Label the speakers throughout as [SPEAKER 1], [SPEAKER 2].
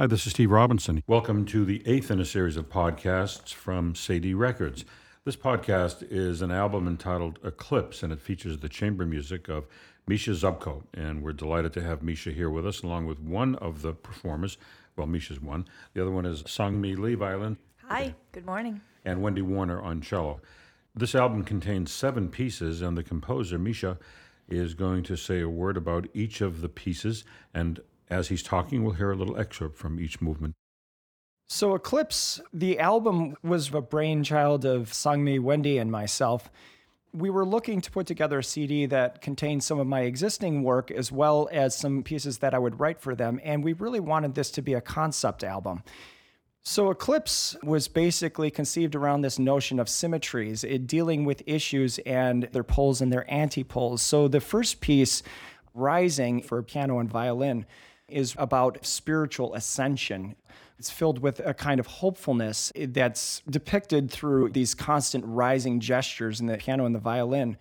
[SPEAKER 1] Hi, this is Steve Robinson. Welcome to the eighth in a series of podcasts from Cedille Records. This podcast is an album entitled Eclipse, and it features the chamber music of Misha Zupko. And we're delighted to have Misha here with us, along with one of the performers. Well, Misha's one. The other one is Sangmi Lee violin.
[SPEAKER 2] Hi, good morning.
[SPEAKER 1] And Wendy Warner on cello. This album contains seven pieces, and the composer, Misha, is going to say a word about each of the pieces. And as he's talking, we'll hear a little excerpt from each movement.
[SPEAKER 3] So, Eclipse, the album was a brainchild of Sangmi, Wendy, and myself. We were looking to put together a CD that contained some of my existing work as well as some pieces that I would write for them. And we really wanted this to be a concept album. So, Eclipse was basically conceived around this notion of symmetries, dealing with issues and their poles and their antipoles. So, the first piece, Rising for piano and violin, is about spiritual ascension. It's filled with a kind of hopefulness that's depicted through these constant rising gestures in the piano and the violin.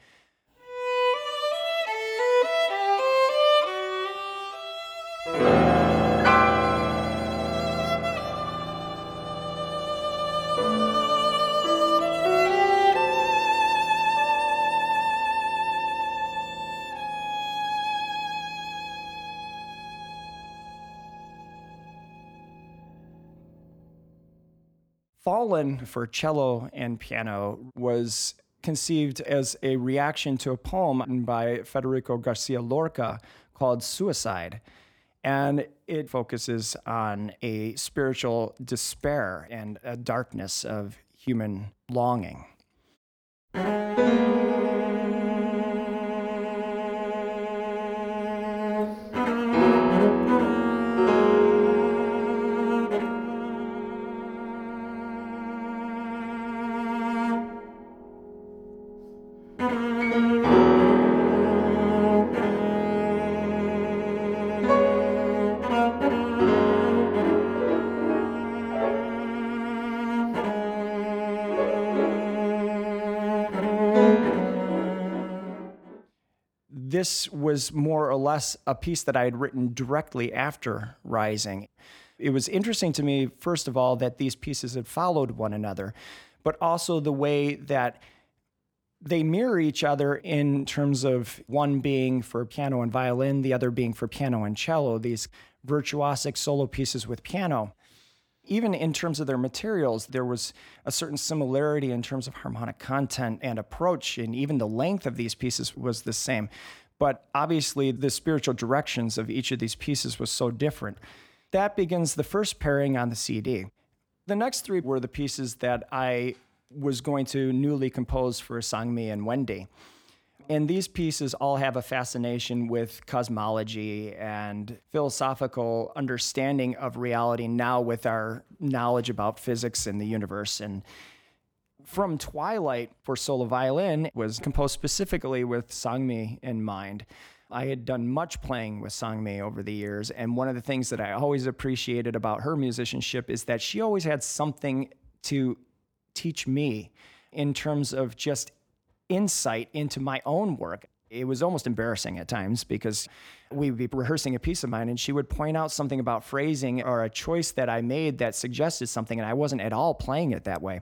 [SPEAKER 3] For cello and piano was conceived as a reaction to a poem by Federico Garcia Lorca called Suicide. And it focuses on a spiritual despair and a darkness of human longing. This was more or less a piece that I had written directly after Rising. It was interesting to me, first of all, that these pieces had followed one another, but also the way that they mirror each other in terms of one being for piano and violin, the other being for piano and cello, these virtuosic solo pieces with piano even in terms of their materials, there was a certain similarity in terms of harmonic content and approach, and even the length of these pieces was the same. But obviously, the spiritual directions of each of these pieces was so different. That begins the first pairing on the CD. The next three were the pieces that I was going to newly compose for Sangmi and Wendy. And these pieces all have a fascination with cosmology and philosophical understanding of reality now with our knowledge about physics and the universe. And from Twilight for solo violin was composed specifically with Sangmi in mind. I had done much playing with Sangmi over the years, and one of the things that I always appreciated about her musicianship is that she always had something to teach me in terms of just insight into my own work. It was almost embarrassing at times because we would be rehearsing a piece of mine and she would point out something about phrasing or a choice that I made that suggested something, and I wasn't at all playing it that way.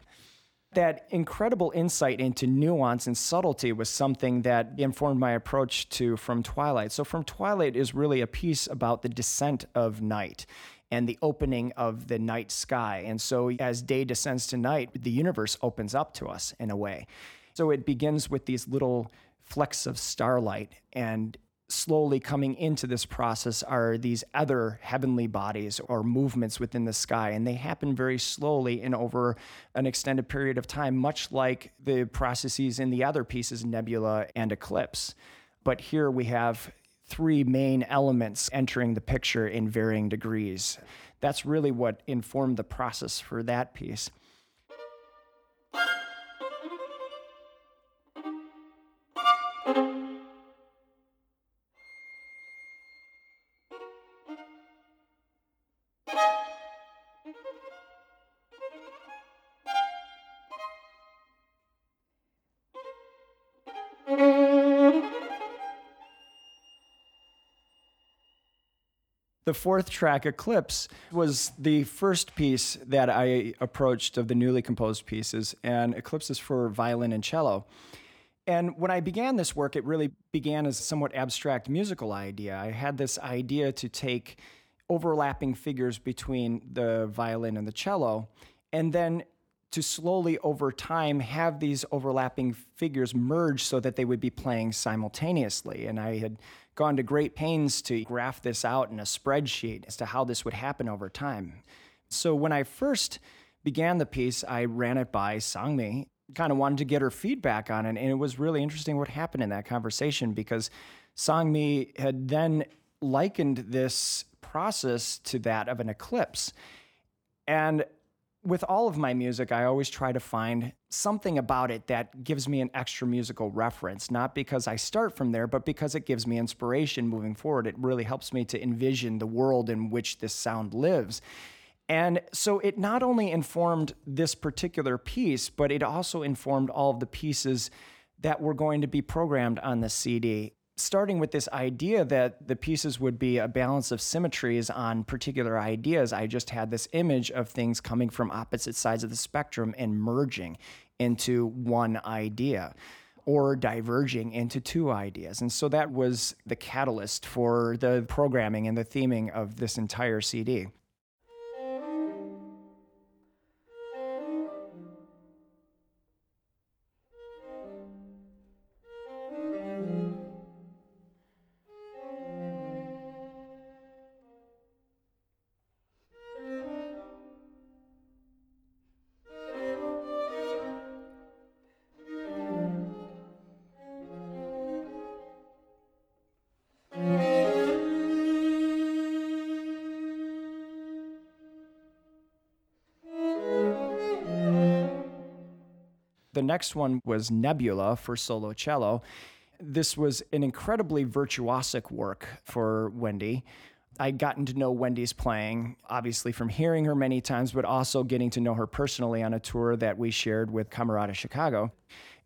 [SPEAKER 3] That incredible insight into nuance and subtlety was something that informed my approach to From Twilight. So, From Twilight is really a piece about the descent of night and the opening of the night sky. And so, as day descends to night, the universe opens up to us in a way. So it begins with these little flecks of starlight and slowly coming into this process are these other heavenly bodies or movements within the sky. And they happen very slowly and over an extended period of time, much like the processes in the other pieces, nebula and eclipse. But here we have three main elements entering the picture in varying degrees. That's really what informed the process for that piece. The fourth track, Eclipse, was the first piece that I approached of the newly composed pieces, and Eclipse is for violin and cello. And when I began this work, it really began as a somewhat abstract musical idea. I had this idea to take overlapping figures between the violin and the cello, and then to slowly over time have these overlapping figures merge so that they would be playing simultaneously. And I had gone to great pains to graph this out in a spreadsheet as to how this would happen over time. So when I first began the piece, I ran it by Sangmi, kind of wanted to get her feedback on it. And it was really interesting what happened in that conversation because Sangmi had then likened this process to that of an eclipse. And with all of my music, I always try to find something about it that gives me an extra musical reference, not because I start from there, but because it gives me inspiration moving forward. It really helps me to envision the world in which this sound lives. And so it not only informed this particular piece, but it also informed all of the pieces that were going to be programmed on the CD starting with this idea that the pieces would be a balance of symmetries on particular ideas, I just had this image of things coming from opposite sides of the spectrum and merging into one idea or diverging into two ideas. And so that was the catalyst for the programming and the theming of this entire CD. Next one was Nebula for solo cello. This was an incredibly virtuosic work for Wendy. I'd gotten to know Wendy's playing, obviously from hearing her many times, but also getting to know her personally on a tour that we shared with Camerata Chicago.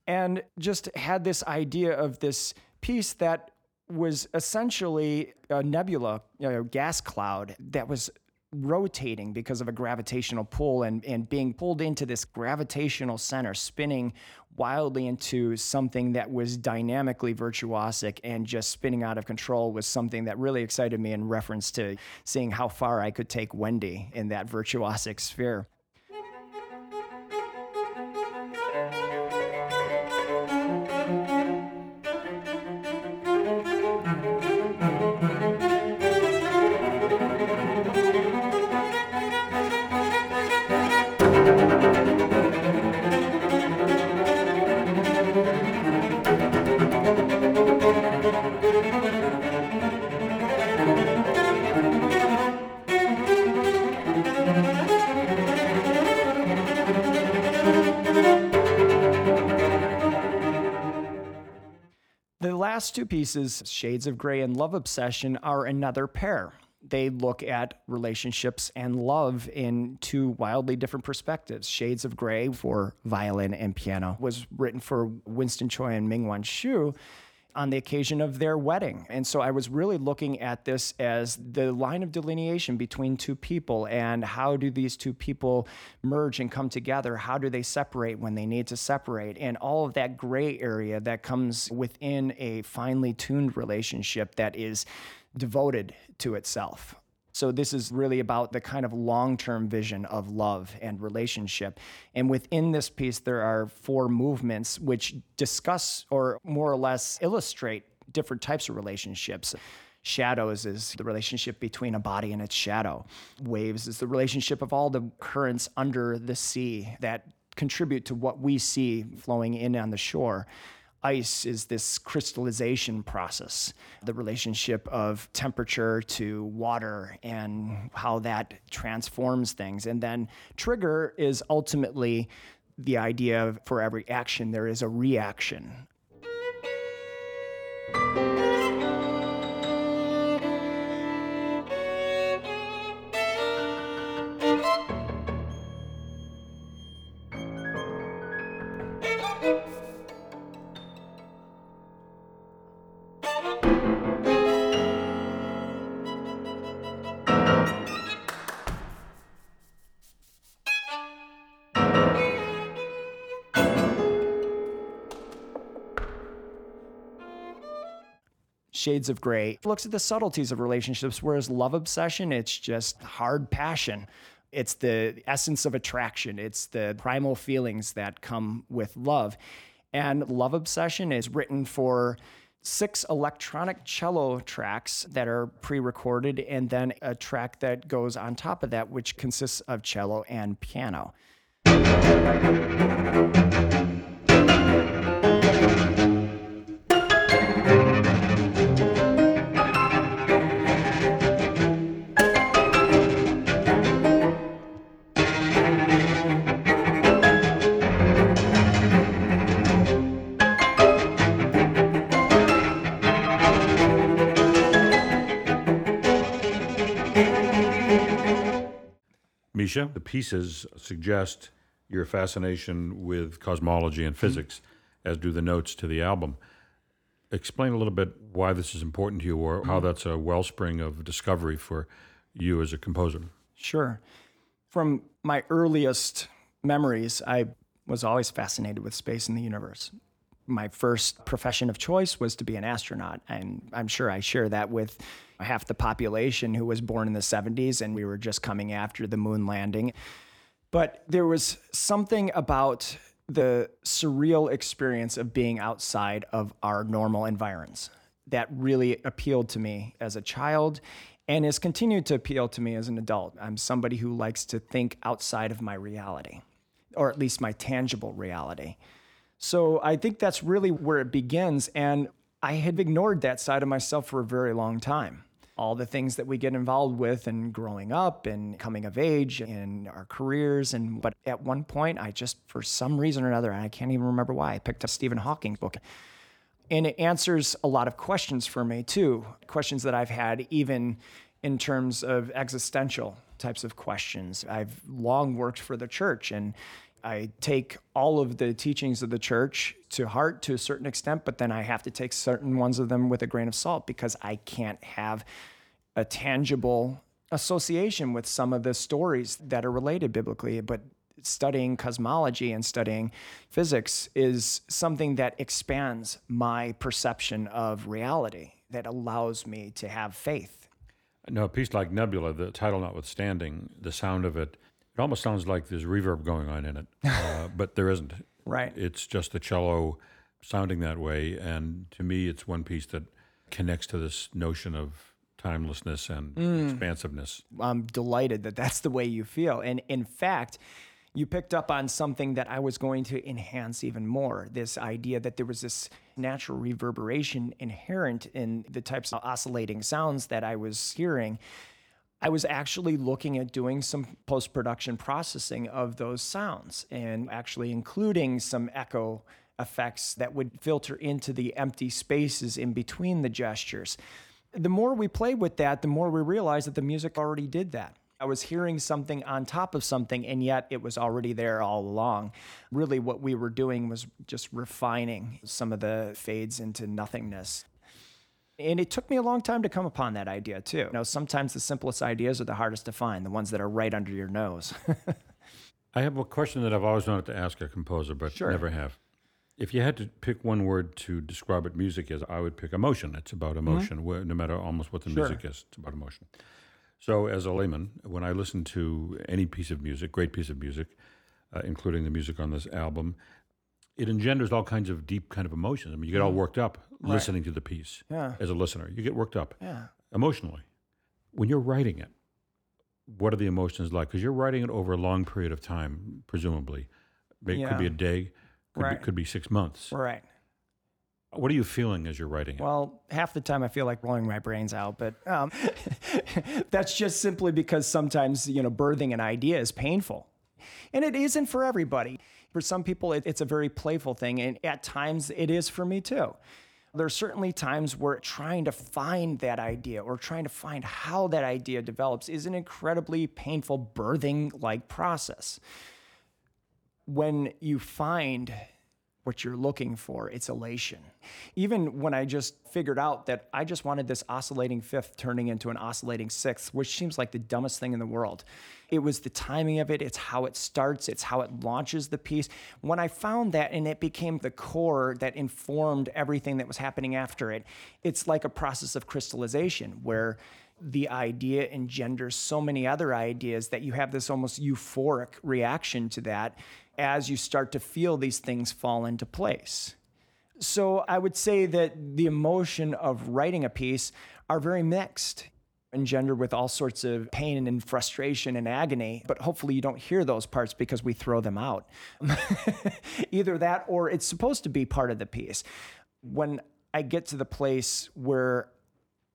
[SPEAKER 3] And just had this idea of this piece that was essentially a nebula, know, gas cloud that was rotating because of a gravitational pull and, and being pulled into this gravitational center, spinning wildly into something that was dynamically virtuosic and just spinning out of control was something that really excited me in reference to seeing how far I could take Wendy in that virtuosic sphere. Two pieces, Shades of Grey and Love Obsession, are another pair. They look at relationships and love in two wildly different perspectives. Shades of Grey for violin and piano was written for Winston Choi and Ming-Wan Hsu on the occasion of their wedding. And so I was really looking at this as the line of delineation between two people and how do these two people merge and come together? How do they separate when they need to separate? And all of that gray area that comes within a finely tuned relationship that is devoted to itself. So, this is really about the kind of long term vision of love and relationship. And within this piece, there are four movements which discuss or more or less illustrate different types of relationships. Shadows is the relationship between a body and its shadow. Waves is the relationship of all the currents under the sea that contribute to what we see flowing in on the shore ice is this crystallization process, the relationship of temperature to water and how that transforms things. And then trigger is ultimately the idea of for every action, there is a reaction. Shades of gray. Looks at the subtleties of relationships, whereas Love Obsession, it's just hard passion. It's the essence of attraction, it's the primal feelings that come with love. And Love Obsession is written for six electronic cello tracks that are pre recorded, and then a track that goes on top of that, which consists of cello and piano.
[SPEAKER 1] The pieces suggest your fascination with cosmology and physics, mm-hmm. as do the notes to the album. Explain a little bit why this is important to you or how mm-hmm. that's a wellspring of discovery for you as a composer.
[SPEAKER 3] Sure. From my earliest memories, I was always fascinated with space and the universe. My first profession of choice was to be an astronaut, and I'm sure I share that with half the population who was born in the 70s, and we were just coming after the moon landing. But there was something about the surreal experience of being outside of our normal environs that really appealed to me as a child and has continued to appeal to me as an adult. I'm somebody who likes to think outside of my reality, or at least my tangible reality. So I think that's really where it begins. And I had ignored that side of myself for a very long time. All the things that we get involved with and growing up and coming of age in our careers. And but at one point, I just, for some reason or another, and I can't even remember why, I picked up Stephen Hawking's book. And it answers a lot of questions for me too, questions that I've had even in terms of existential types of questions. I've long worked for the church and I take all of the teachings of the church to heart to a certain extent, but then I have to take certain ones of them with a grain of salt because I can't have a tangible association with some of the stories that are related biblically. But studying cosmology and studying physics is something that expands my perception of reality, that allows me to have faith.
[SPEAKER 1] Now, a piece like Nebula, the title notwithstanding, the sound of it, it almost sounds like there's reverb going on in it, uh, but there isn't.
[SPEAKER 3] Right.
[SPEAKER 1] It's just the cello sounding that way. And to me, it's one piece that connects to this notion of timelessness and expansiveness.
[SPEAKER 3] I'm delighted that that's the way you feel. And in fact, you picked up on something that I was going to enhance even more this idea that there was this natural reverberation inherent in the types of oscillating sounds that I was hearing. I was actually looking at doing some post production processing of those sounds and actually including some echo effects that would filter into the empty spaces in between the gestures. The more we played with that, the more we realized that the music already did that. I was hearing something on top of something, and yet it was already there all along. Really, what we were doing was just refining some of the fades into nothingness. And it took me a long time to come upon that idea, too. You know, sometimes the simplest ideas are the hardest to find, the ones that are right under your nose.
[SPEAKER 1] I have a question that I've always wanted to ask a composer, but
[SPEAKER 3] Sure.
[SPEAKER 1] never have. If you had to pick one word to describe what music is, I would pick emotion. It's about emotion, where- no matter almost what the
[SPEAKER 3] Mm-hmm. Sure.
[SPEAKER 1] music is, it's about emotion. So, as a layman, when I listen to any piece of music, great piece of music, uh, including the music on this album, it engenders all kinds of deep kind of emotions. I mean, you get all worked up listening to the piece
[SPEAKER 3] Mm. Yeah.
[SPEAKER 1] as a listener. You get worked up
[SPEAKER 3] yeah.
[SPEAKER 1] emotionally. When you're writing it, what are the emotions like? Because you're writing it over a long period of time, presumably. It could be a day, could,
[SPEAKER 3] Right.
[SPEAKER 1] be, could be six months.
[SPEAKER 3] Right.
[SPEAKER 1] What are you feeling as you're writing it?
[SPEAKER 3] Well, half the time I feel like blowing my brains out, but um, that's just simply because sometimes, you know, birthing an idea is painful. And it isn't for everybody. For some people, it, it's a very playful thing. And at times, it is for me too. There's certainly times where trying to find that idea or trying to find how that idea develops is an incredibly painful birthing like process. When you find what you're looking for. It's elation. Even when I just figured out that I just wanted this oscillating fifth turning into an oscillating sixth, which seems like the dumbest thing in the world. It was the timing of it, it's how it starts, it's how it launches the piece. When I found that and it became the core that informed everything that was happening after it, it's like a process of crystallization where the idea engenders so many other ideas that you have this almost euphoric reaction to that as you start to feel these things fall into place. So I would say that the emotion of writing a piece are very mixed, engendered with all sorts of pain and frustration and agony, but hopefully you don't hear those parts because we throw them out. Either that or it's supposed to be part of the piece. When I get to the place where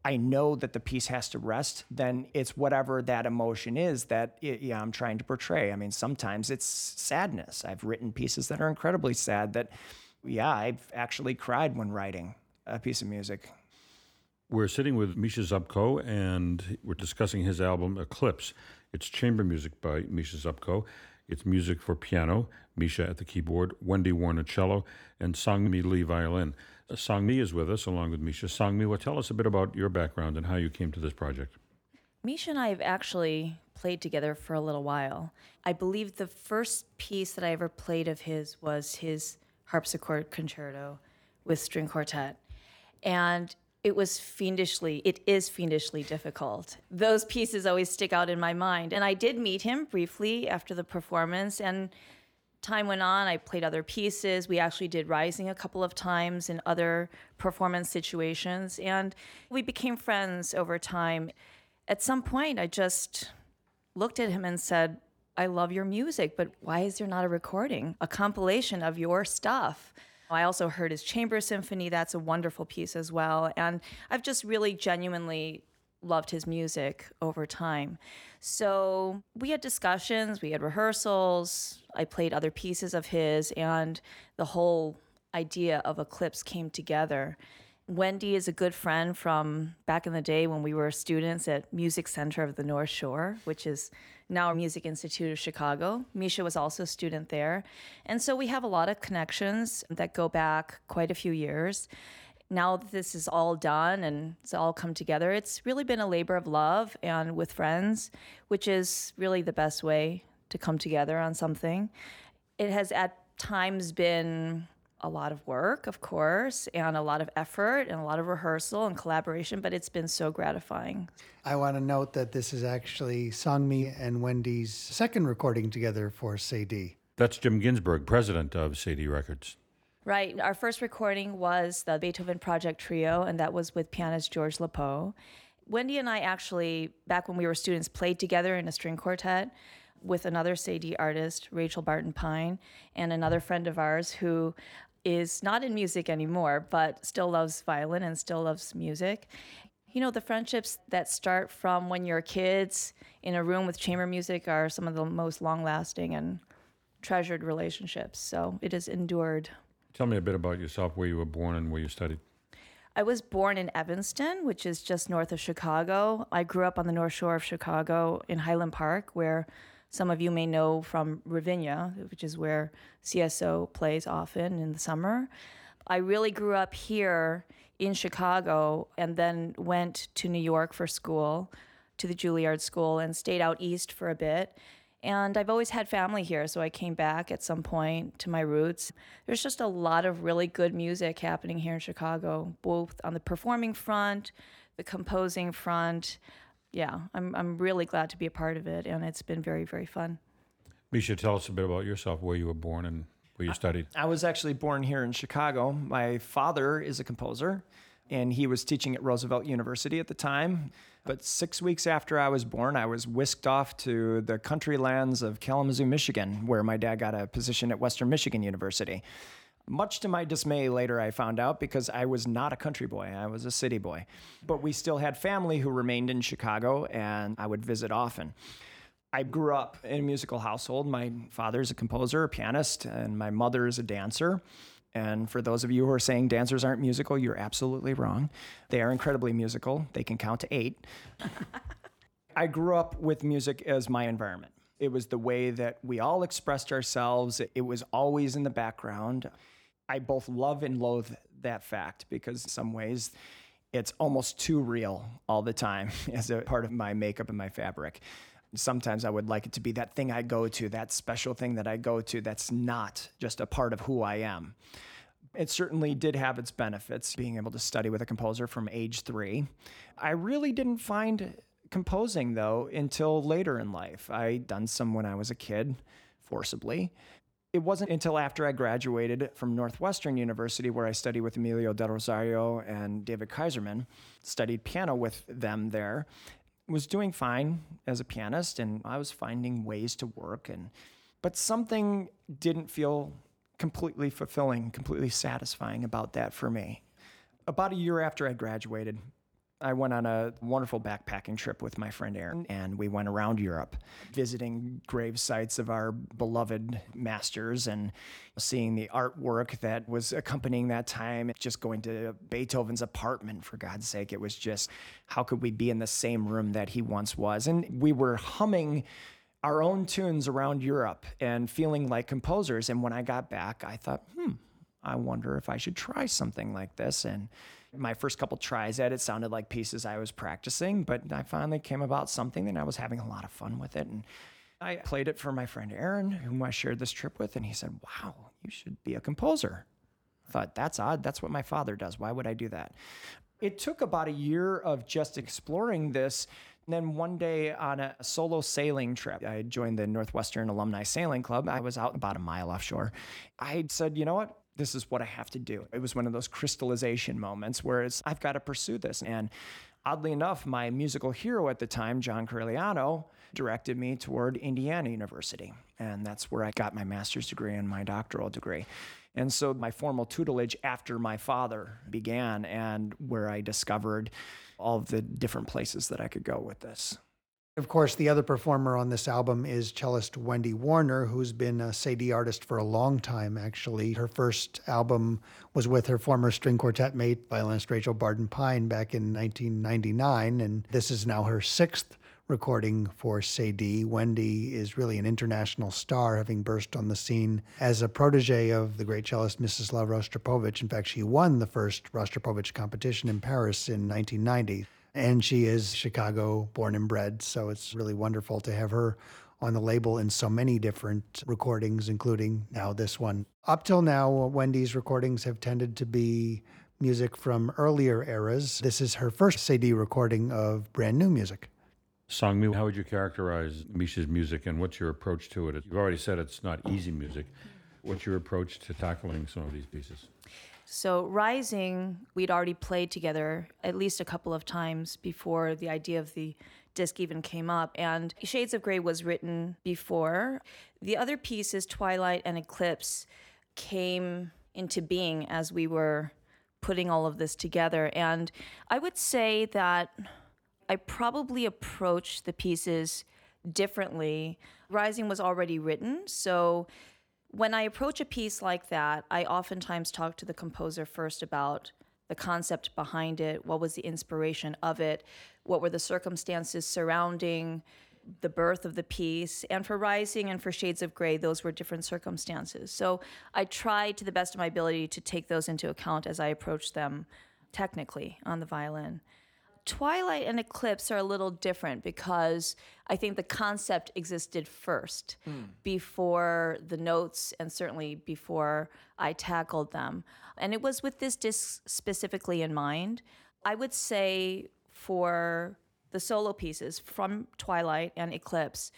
[SPEAKER 3] I know that the piece has to rest, then it's whatever that emotion is that it, yeah, I'm trying to portray. I mean, sometimes it's sadness. I've written pieces that are incredibly sad that, yeah, I've actually cried when writing a piece of music.
[SPEAKER 1] We're sitting with Misha Zupko, and we're discussing his album Eclipse. It's chamber music by Misha Zupko. It's music for piano, Misha at the keyboard, Wendy Warner cello, and Sangmi Lee violin. Uh, Sangmi is with us along with Misha. Sangmi, well, tell us a bit about your background and how you came to this project.
[SPEAKER 2] Misha and I have actually played together for a little while. I believe the first piece that I ever played of his was his harpsichord concerto with string quartet. And it was fiendishly, it is fiendishly difficult. Those pieces always stick out in my mind. And I did meet him briefly after the performance, and time went on, I played other pieces. We actually did Rising a couple of times in other performance situations, and we became friends over time. At some point, I just looked at him and said, I love your music, but why is there not a recording, a compilation of your stuff? I also heard his chamber symphony. That's a wonderful piece as well. And I've just really genuinely loved his music over time. So we had discussions, we had rehearsals, I played other pieces of his, and the whole idea of Eclipse came together. Wendy is a good friend from back in the day when we were students at Music Center of the North Shore, which is now Music Institute of Chicago. Misha was also a student there. And so we have a lot of connections that go back quite a few years now that this is all done and it's all come together, it's really been a labor of love and with friends, which is really the best way to come together on something. It has at times been a lot of work, of course, and a lot of effort and a lot of rehearsal and collaboration, but it's been so gratifying.
[SPEAKER 4] I want to note that this is actually Sangmi and Wendy's second recording together for Cedille.
[SPEAKER 1] That's Jim Ginsburg, president of Cedille Records.
[SPEAKER 2] Right. Our first recording was the Beethoven Project Trio, and that was with pianist George Lepauw. Wendy and I actually, back when we were students, played together in a string quartet with another Cedille artist, Rachel Barton Pine, and another friend of ours who is not in music anymore, but still loves violin and still loves music. You know, the friendships that start from when you're kids in a room with chamber music are some of the most long lasting and treasured relationships. So it has endured.
[SPEAKER 1] Tell me a bit about yourself, where you were born and where you studied.
[SPEAKER 2] I was born in Evanston, which is just north of Chicago. I grew up on the North Shore of Chicago in Highland Park, where some of you may know from Ravinia, which is where CSO plays often in the summer. I really grew up here in Chicago and then went to New York for school, to the Juilliard School, and stayed out east for a bit. And I've always had family here, so I came back at some point to my roots. There's just a lot of really good music happening here in Chicago, both on the performing front, the composing front. Yeah, I'm, I'm really glad to be a part of it, and it's been very, very fun.
[SPEAKER 1] Misha, tell us a bit about yourself, where you were born and where you studied.
[SPEAKER 3] I was actually born here in Chicago. My father is a composer, and he was teaching at Roosevelt University at the time. But six weeks after I was born, I was whisked off to the country lands of Kalamazoo, Michigan, where my dad got a position at Western Michigan University. Much to my dismay, later I found out because I was not a country boy, I was a city boy. But we still had family who remained in Chicago, and I would visit often. I grew up in a musical household. My father's a composer, a pianist, and my mother is a dancer. And for those of you who are saying dancers aren't musical, you're absolutely wrong. They are incredibly musical. They can count to eight. I grew up with music as my environment. It was the way that we all expressed ourselves. It was always in the background. I both love and loathe that fact because in some ways it's almost too real all the time as a part of my makeup and my fabric. Sometimes I would like it to be that thing I go to, that special thing that I go to that's not just a part of who I am. It certainly did have its benefits, being able to study with a composer from age three. I really didn't find composing, though, until later in life. I'd done some when I was a kid, forcibly. It wasn't until after I graduated from Northwestern University, where I studied with Emilio Del Rosario and David Kaiserman, studied piano with them there, was doing fine as a pianist, and I was finding ways to work. And but something didn't feel completely fulfilling, completely satisfying about that for me. About a year after I graduated, I went on a wonderful backpacking trip with my friend Aaron, and we went around Europe, visiting grave sites of our beloved masters and seeing the artwork that was accompanying that time. Just going to Beethoven's apartment, for God's sake. It was just, how could we be in the same room that he once was? And we were humming our own tunes around Europe and feeling like composers. And when I got back, I thought, hmm, I wonder if I should try something like this. And my first couple tries at it sounded like pieces I was practicing, but I finally came about something and I was having a lot of fun with it. And I played it for my friend Aaron, whom I shared this trip with, and he said, Wow, you should be a composer. I thought, That's odd. That's what my father does. Why would I do that? It took about a year of just exploring this. And then one day on a solo sailing trip, I joined the Northwestern Alumni Sailing Club. I was out about a mile offshore. I said, you know what? This is what I have to do. It was one of those crystallization moments where it's, I've got to pursue this. And oddly enough, my musical hero at the time, John Corigliano, directed me toward Indiana University. And that's where I got my master's degree and my doctoral degree. And so my formal tutelage after my father began, and where I discovered all of the different places that I could go with this.
[SPEAKER 4] Of course, the other performer on this album is cellist Wendy Warner, who's been a Cedille artist for a long time, actually. Her first album was with her former string quartet mate, violinist Rachel Barton Pine, back in 1999, and this is now her sixth recording for Cedille. Wendy is really an international star, having burst on the scene as a protege of the great cellist Mrs. Mstislav Rostropovich. In fact, she won the first Rostropovich competition in Paris in 1990 and she is Chicago born and bred. So it's really wonderful to have her on the label in so many different recordings, including now this one. Up till now, Wendy's recordings have tended to be music from earlier eras. This is her first CD recording of brand new music.
[SPEAKER 1] Sangmi, how would you characterize Misha's music and what's your approach to it? You've already said it's not easy music. What's your approach to tackling some of these pieces?
[SPEAKER 2] So, Rising, we'd already played together at least a couple of times before the idea of the disc even came up. And Shades of Grey was written before. The other pieces, Twilight and Eclipse, came into being as we were putting all of this together. And I would say that I probably approached the pieces differently. Rising was already written, so when I approach a piece like that, I oftentimes talk to the composer first about the concept behind it, what was the inspiration of it, what were the circumstances surrounding the birth of the piece. And for Rising and for Shades of Grey, those were different circumstances. So I try to the best of my ability to take those into account as I approach them technically on the violin. Twilight and Eclipse are a little different because I think the concept existed first mm. before the notes and certainly before I tackled them. And it was with this disc specifically in mind. I would say for the solo pieces from Twilight and Eclipse,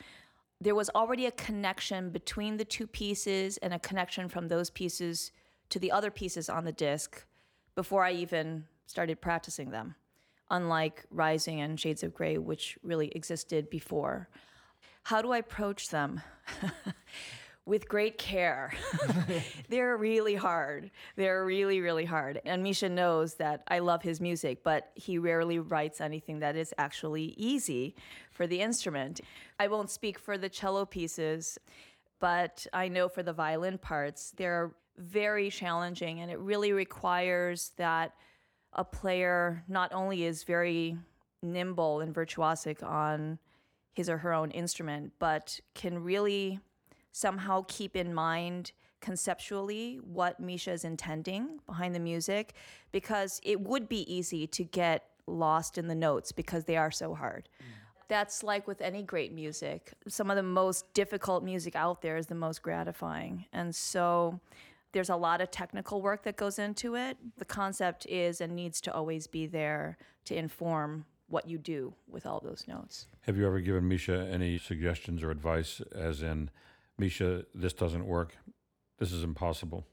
[SPEAKER 2] there was already a connection between the two pieces and a connection from those pieces to the other pieces on the disc before I even started practicing them unlike Rising and Shades of Grey, which really existed before. How do I approach them? With great care. They're really hard. They're really, really hard. And Misha knows that I love his music, but he rarely writes anything that is actually easy for the instrument. I won't speak for the cello pieces, but I know for the violin parts, they're very challenging and it really requires that a player not only is very nimble and virtuosic on his or her own instrument, but can really somehow keep in mind conceptually what Misha is intending behind the music because it would be easy to get lost in the notes because they are so hard. That's like with any great music. Some of the most difficult music out there is the most gratifying. And so there's a lot of technical work that goes into it. The concept is and needs to always be there to inform what you do with all those notes.
[SPEAKER 1] Have you ever given Misha any suggestions or advice, as in, Misha, this doesn't work, this is impossible?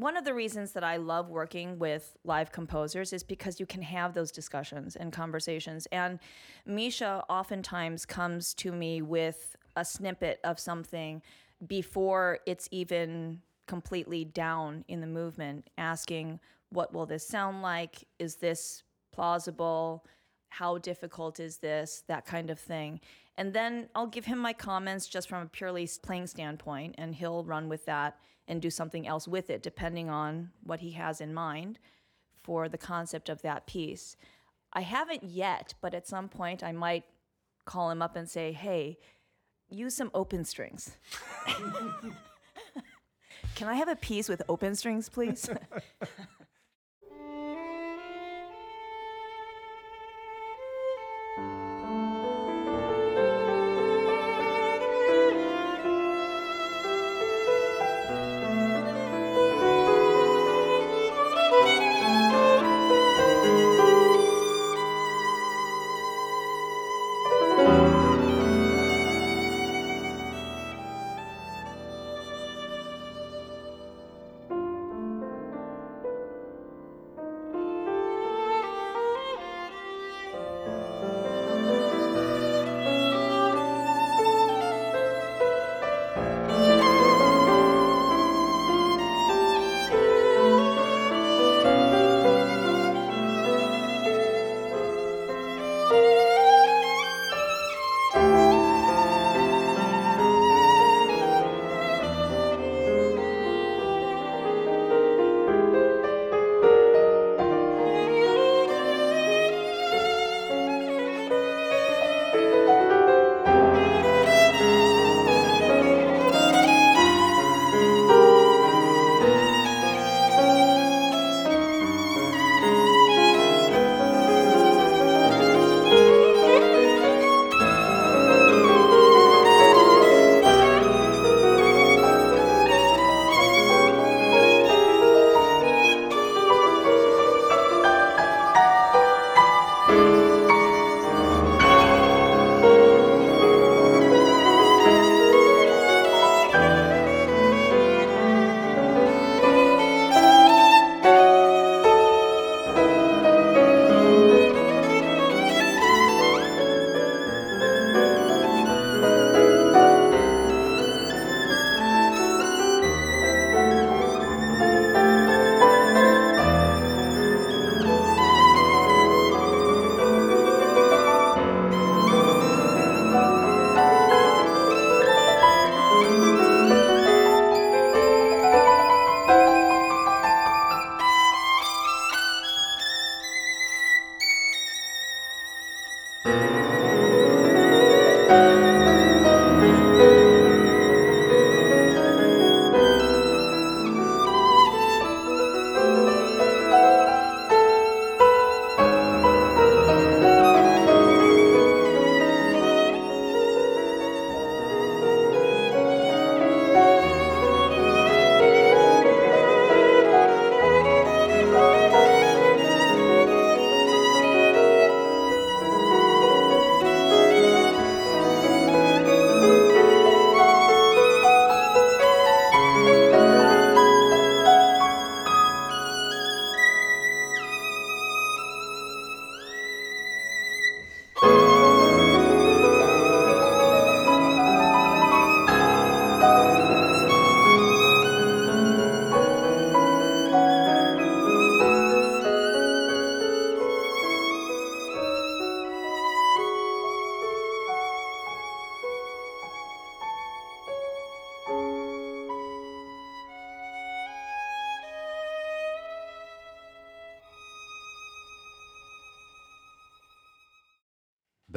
[SPEAKER 2] one of the reasons that I love working with live composers is because you can have those discussions and conversations. And Misha oftentimes comes to me with a snippet of something before it's even completely down in the movement, asking, What will this sound like? Is this plausible? How difficult is this? That kind of thing. And then I'll give him my comments just from a purely playing standpoint, and he'll run with that and do something else with it, depending on what he has in mind for the concept of that piece. I haven't yet, but at some point I might call him up and say, hey, use some open strings. Can I have a piece with open strings, please?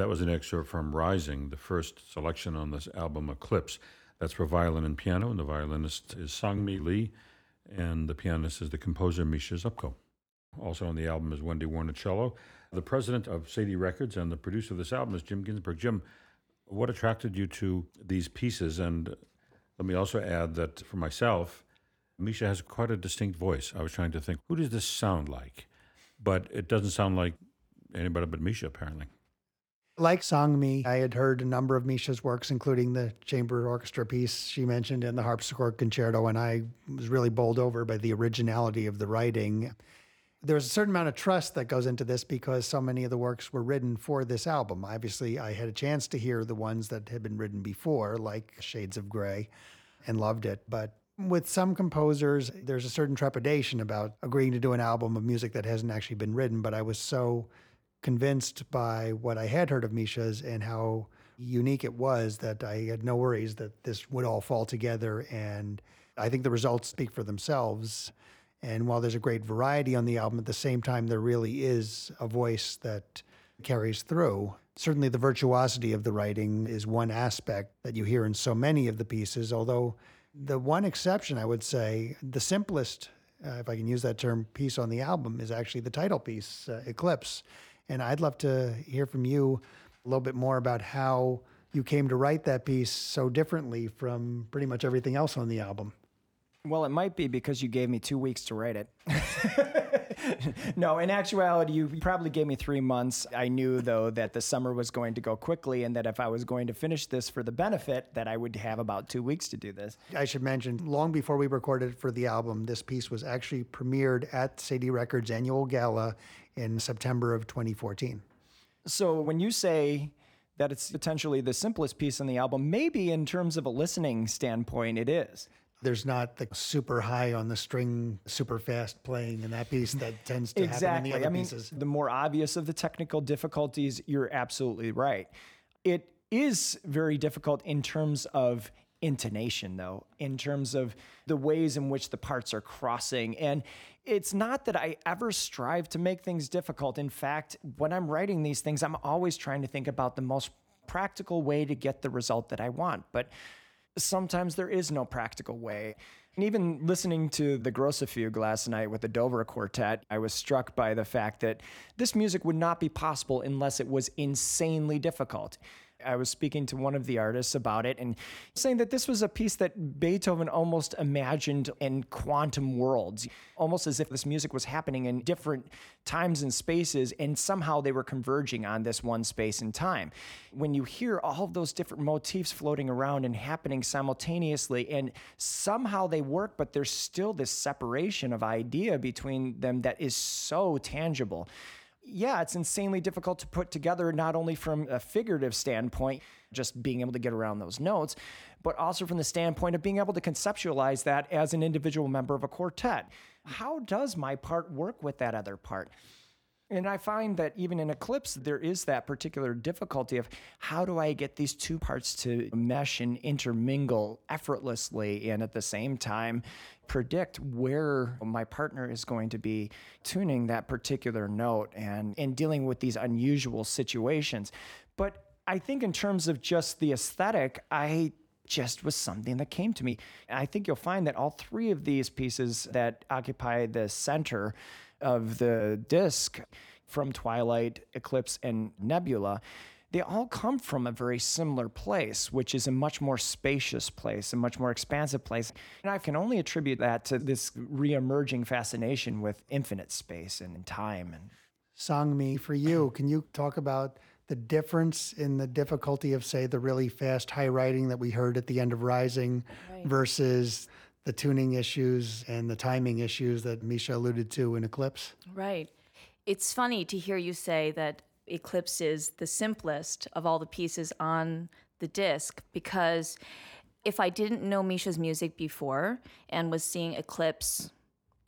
[SPEAKER 1] That was an excerpt from Rising, the first selection on this album, Eclipse. That's for violin and piano, and the violinist is Sangmi Lee, and the pianist is the composer Misha Zupko. Also on the album is Wendy Warner cello. The president of Cedille Records and the producer of this album is Jim Ginsburg. Jim, what attracted you to these pieces? And let me also add that for myself, Misha has quite a distinct voice. I was trying to think, who does this sound like? But it doesn't sound like anybody but Misha, apparently.
[SPEAKER 4] Like Sangmi, I had heard a number of Misha's works, including the chamber orchestra piece she mentioned and the harpsichord concerto, and I was really bowled over by the originality of the writing. There's a certain amount of trust that goes into this because so many of the works were written for this album. Obviously, I had a chance to hear the ones that had been written before, like Shades of Grey, and loved it. But with some composers, there's a certain trepidation about agreeing to do an album of music that hasn't actually been written. But I was so convinced by what I had heard of Misha's and how unique it was that I had no worries that this would all fall together. And I think the results speak for themselves. And while there's a great variety on the album, at the same time, there really is a voice that carries through. Certainly, the virtuosity of the writing is one aspect that you hear in so many of the pieces, although the one exception, I would say, the simplest, uh, if I can use that term, piece on the album is actually the title piece, uh, Eclipse. And I'd love to hear from you a little bit more about how you came to write that piece so differently from pretty much everything else on the album.
[SPEAKER 3] Well, it might be because you gave me two weeks to write it. no, in actuality, you probably gave me three months. I knew, though, that the summer was going to go quickly and that if I was going to finish this for the benefit, that I would have about two weeks to do this.
[SPEAKER 4] I should mention, long before we recorded for the album, this piece was actually premiered at Cedille Records' annual gala in September of 2014.
[SPEAKER 3] So when you say that it's potentially the simplest piece on the album, maybe in terms of a listening standpoint, it is
[SPEAKER 4] there's not the super high on the string, super fast playing in that piece that tends to
[SPEAKER 3] exactly.
[SPEAKER 4] happen in the other
[SPEAKER 3] I mean,
[SPEAKER 4] pieces.
[SPEAKER 3] The more obvious of the technical difficulties, you're absolutely right. It is very difficult in terms of intonation, though, in terms of the ways in which the parts are crossing. And it's not that I ever strive to make things difficult. In fact, when I'm writing these things, I'm always trying to think about the most practical way to get the result that I want. But sometimes there is no practical way. And even listening to the Grosse Fugue last night with the Dover Quartet, I was struck by the fact that this music would not be possible unless it was insanely difficult. I was speaking to one of the artists about it and saying that this was a piece that Beethoven almost imagined in quantum worlds, almost as if this music was happening in different times and spaces, and somehow they were converging on this one space and time. When you hear all of those different motifs floating around and happening simultaneously, and somehow they work, but there's still this separation of idea between them that is so tangible yeah, it's insanely difficult to put together, not only from a figurative standpoint, just being able to get around those notes, but also from the standpoint of being able to conceptualize that as an individual member of a quartet. How does my part work with that other part? And I find that even in Eclipse, there is that particular difficulty of how do I get these two parts to mesh and intermingle effortlessly and at the same time predict where my partner is going to be tuning that particular note and, and dealing with these unusual situations. But I think, in terms of just the aesthetic, I just was something that came to me. I think you'll find that all three of these pieces that occupy the center of the disc from Twilight, Eclipse, and Nebula, they all come from a very similar place, which is a much more spacious place, a much more expansive place. And I can only attribute that to this re-emerging fascination with infinite space and time. And
[SPEAKER 4] Sangmi, for you, can you talk about the difference in the difficulty of, say, the really fast high writing that we heard at the end of Rising right. versus the tuning issues and the timing issues that Misha alluded to in Eclipse.
[SPEAKER 2] Right. It's funny to hear you say that Eclipse is the simplest of all the pieces on the disc because if I didn't know Misha's music before and was seeing Eclipse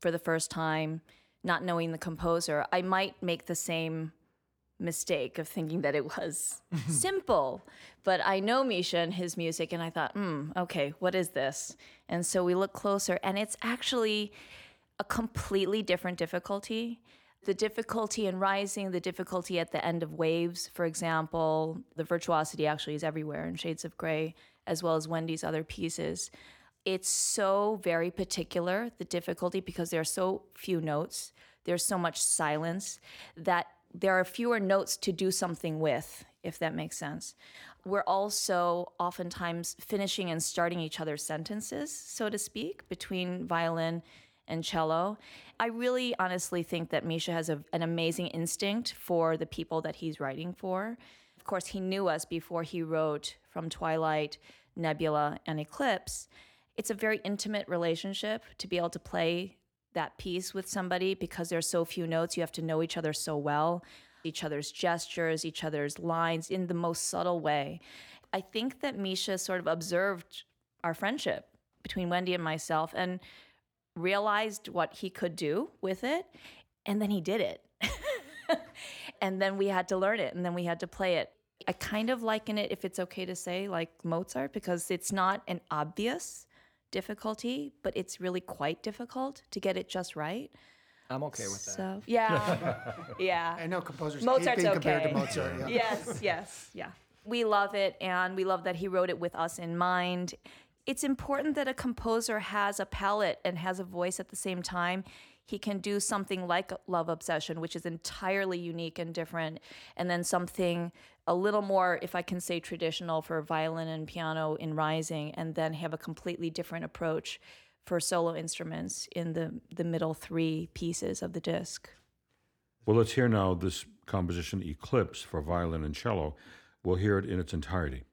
[SPEAKER 2] for the first time, not knowing the composer, I might make the same mistake of thinking that it was simple. But I know Misha and his music, and I thought, hmm, okay, what is this? And so we look closer, and it's actually a completely different difficulty. The difficulty in rising, the difficulty at the end of waves, for example, the virtuosity actually is everywhere in Shades of Grey as well as Wendy's other pieces. It's so very particular, the difficulty, because there are so few notes, there's so much silence that there are fewer notes to do something with, if that makes sense. We're also oftentimes finishing and starting each other's sentences, so to speak, between violin and cello. I really honestly think that Misha has a, an amazing instinct for the people that he's writing for. Of course, he knew us before he wrote From Twilight, Nebula, and Eclipse. It's a very intimate relationship to be able to play that piece with somebody because there's so few notes. You have to know each other so well, each other's gestures, each other's lines in the most subtle way. I think that Misha sort of observed our friendship between Wendy and myself and realized what he could do with it. And then he did it. and then we had to learn it and then we had to play it. I kind of liken it, if it's okay to say, like Mozart, because it's not an obvious difficulty, but it's really quite difficult to get it just right.
[SPEAKER 3] I'm okay with that.
[SPEAKER 2] So yeah, yeah.
[SPEAKER 4] I know composers
[SPEAKER 2] Mozart's
[SPEAKER 4] hate being compared to
[SPEAKER 2] okay.
[SPEAKER 4] Mozart. Yeah.
[SPEAKER 2] yes, yes, yeah. We love it, and we love that he wrote it with us in mind. It's important that a composer has a palette and has a voice at the same time. He can do something like Love Obsession, which is entirely unique and different, and then something a little more, if I can say, traditional for violin and piano in Rising, and then have a completely different approach for solo instruments in the, the middle three pieces of the disc.
[SPEAKER 1] Well, let's hear now this composition, Eclipse, for violin and cello. We'll hear it in its entirety.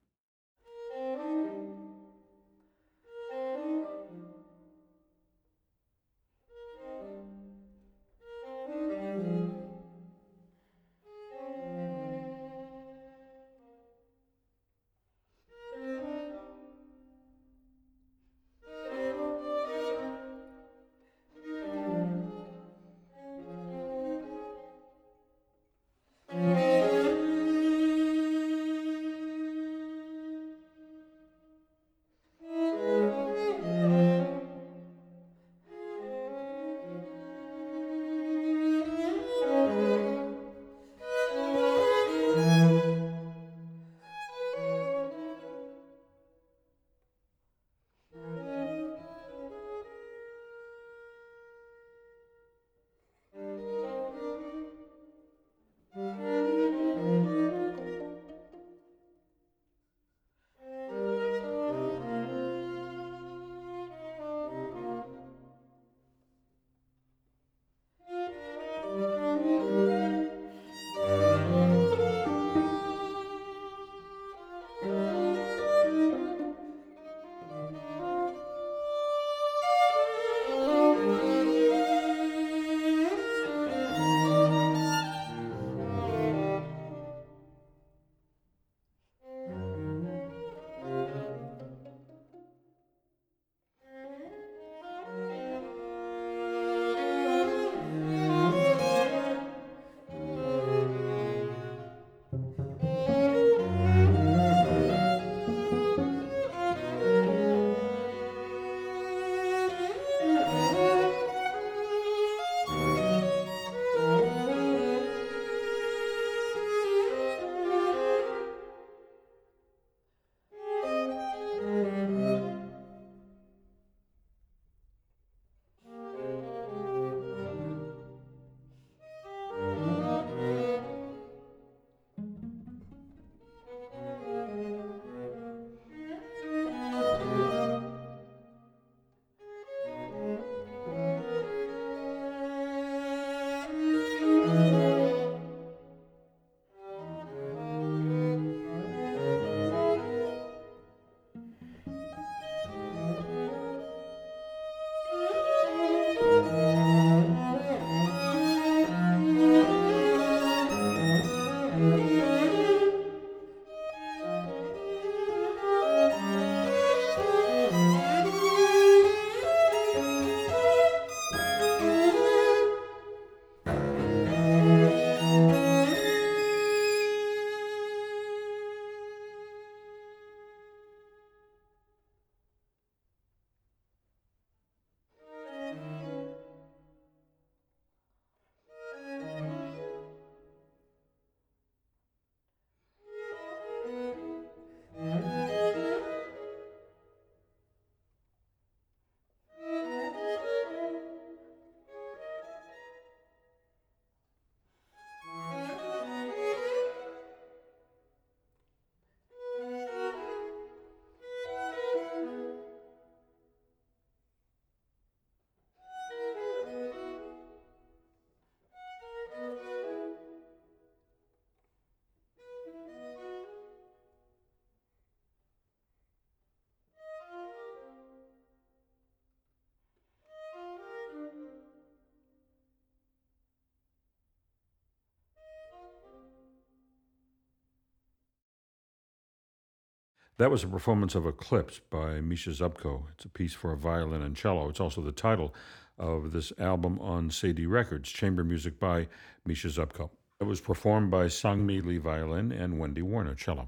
[SPEAKER 1] That was a performance of Eclipse by Misha Zupko. It's a piece for violin and cello. It's also the title of this album on Cedille Records, chamber music by Misha Zupko. It was performed by Sangmi Lee violin and Wendy Warner cello.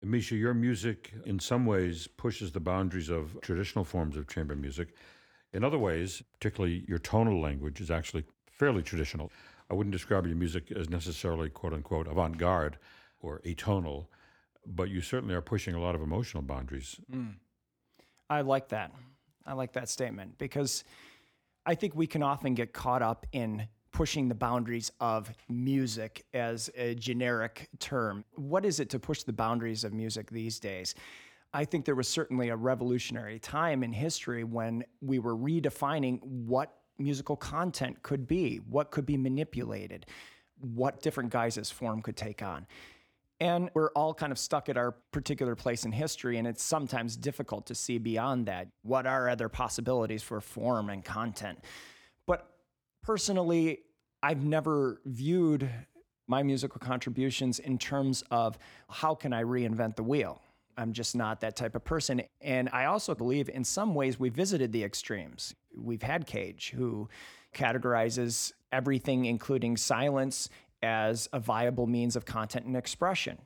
[SPEAKER 1] Misha, your music in some ways pushes the boundaries of traditional forms of chamber music. In other ways, particularly your tonal language is actually fairly traditional. I wouldn't describe your music as necessarily quote unquote avant garde or atonal but you certainly are pushing a lot of emotional boundaries. Mm.
[SPEAKER 3] I like that. I like that statement because I think we can often get caught up in pushing the boundaries of music as a generic term. What is it to push the boundaries of music these days? I think there was certainly a revolutionary time in history when we were redefining what musical content could be, what could be manipulated, what different guises form could take on. And we're all kind of stuck at our particular place in history, and it's sometimes difficult to see beyond that. What are other possibilities for form and content? But personally, I've never viewed my musical contributions in terms of how can I reinvent the wheel? I'm just not that type of person. And I also believe in some ways we visited the extremes. We've had Cage, who categorizes everything, including silence, as a viable means of content and expression.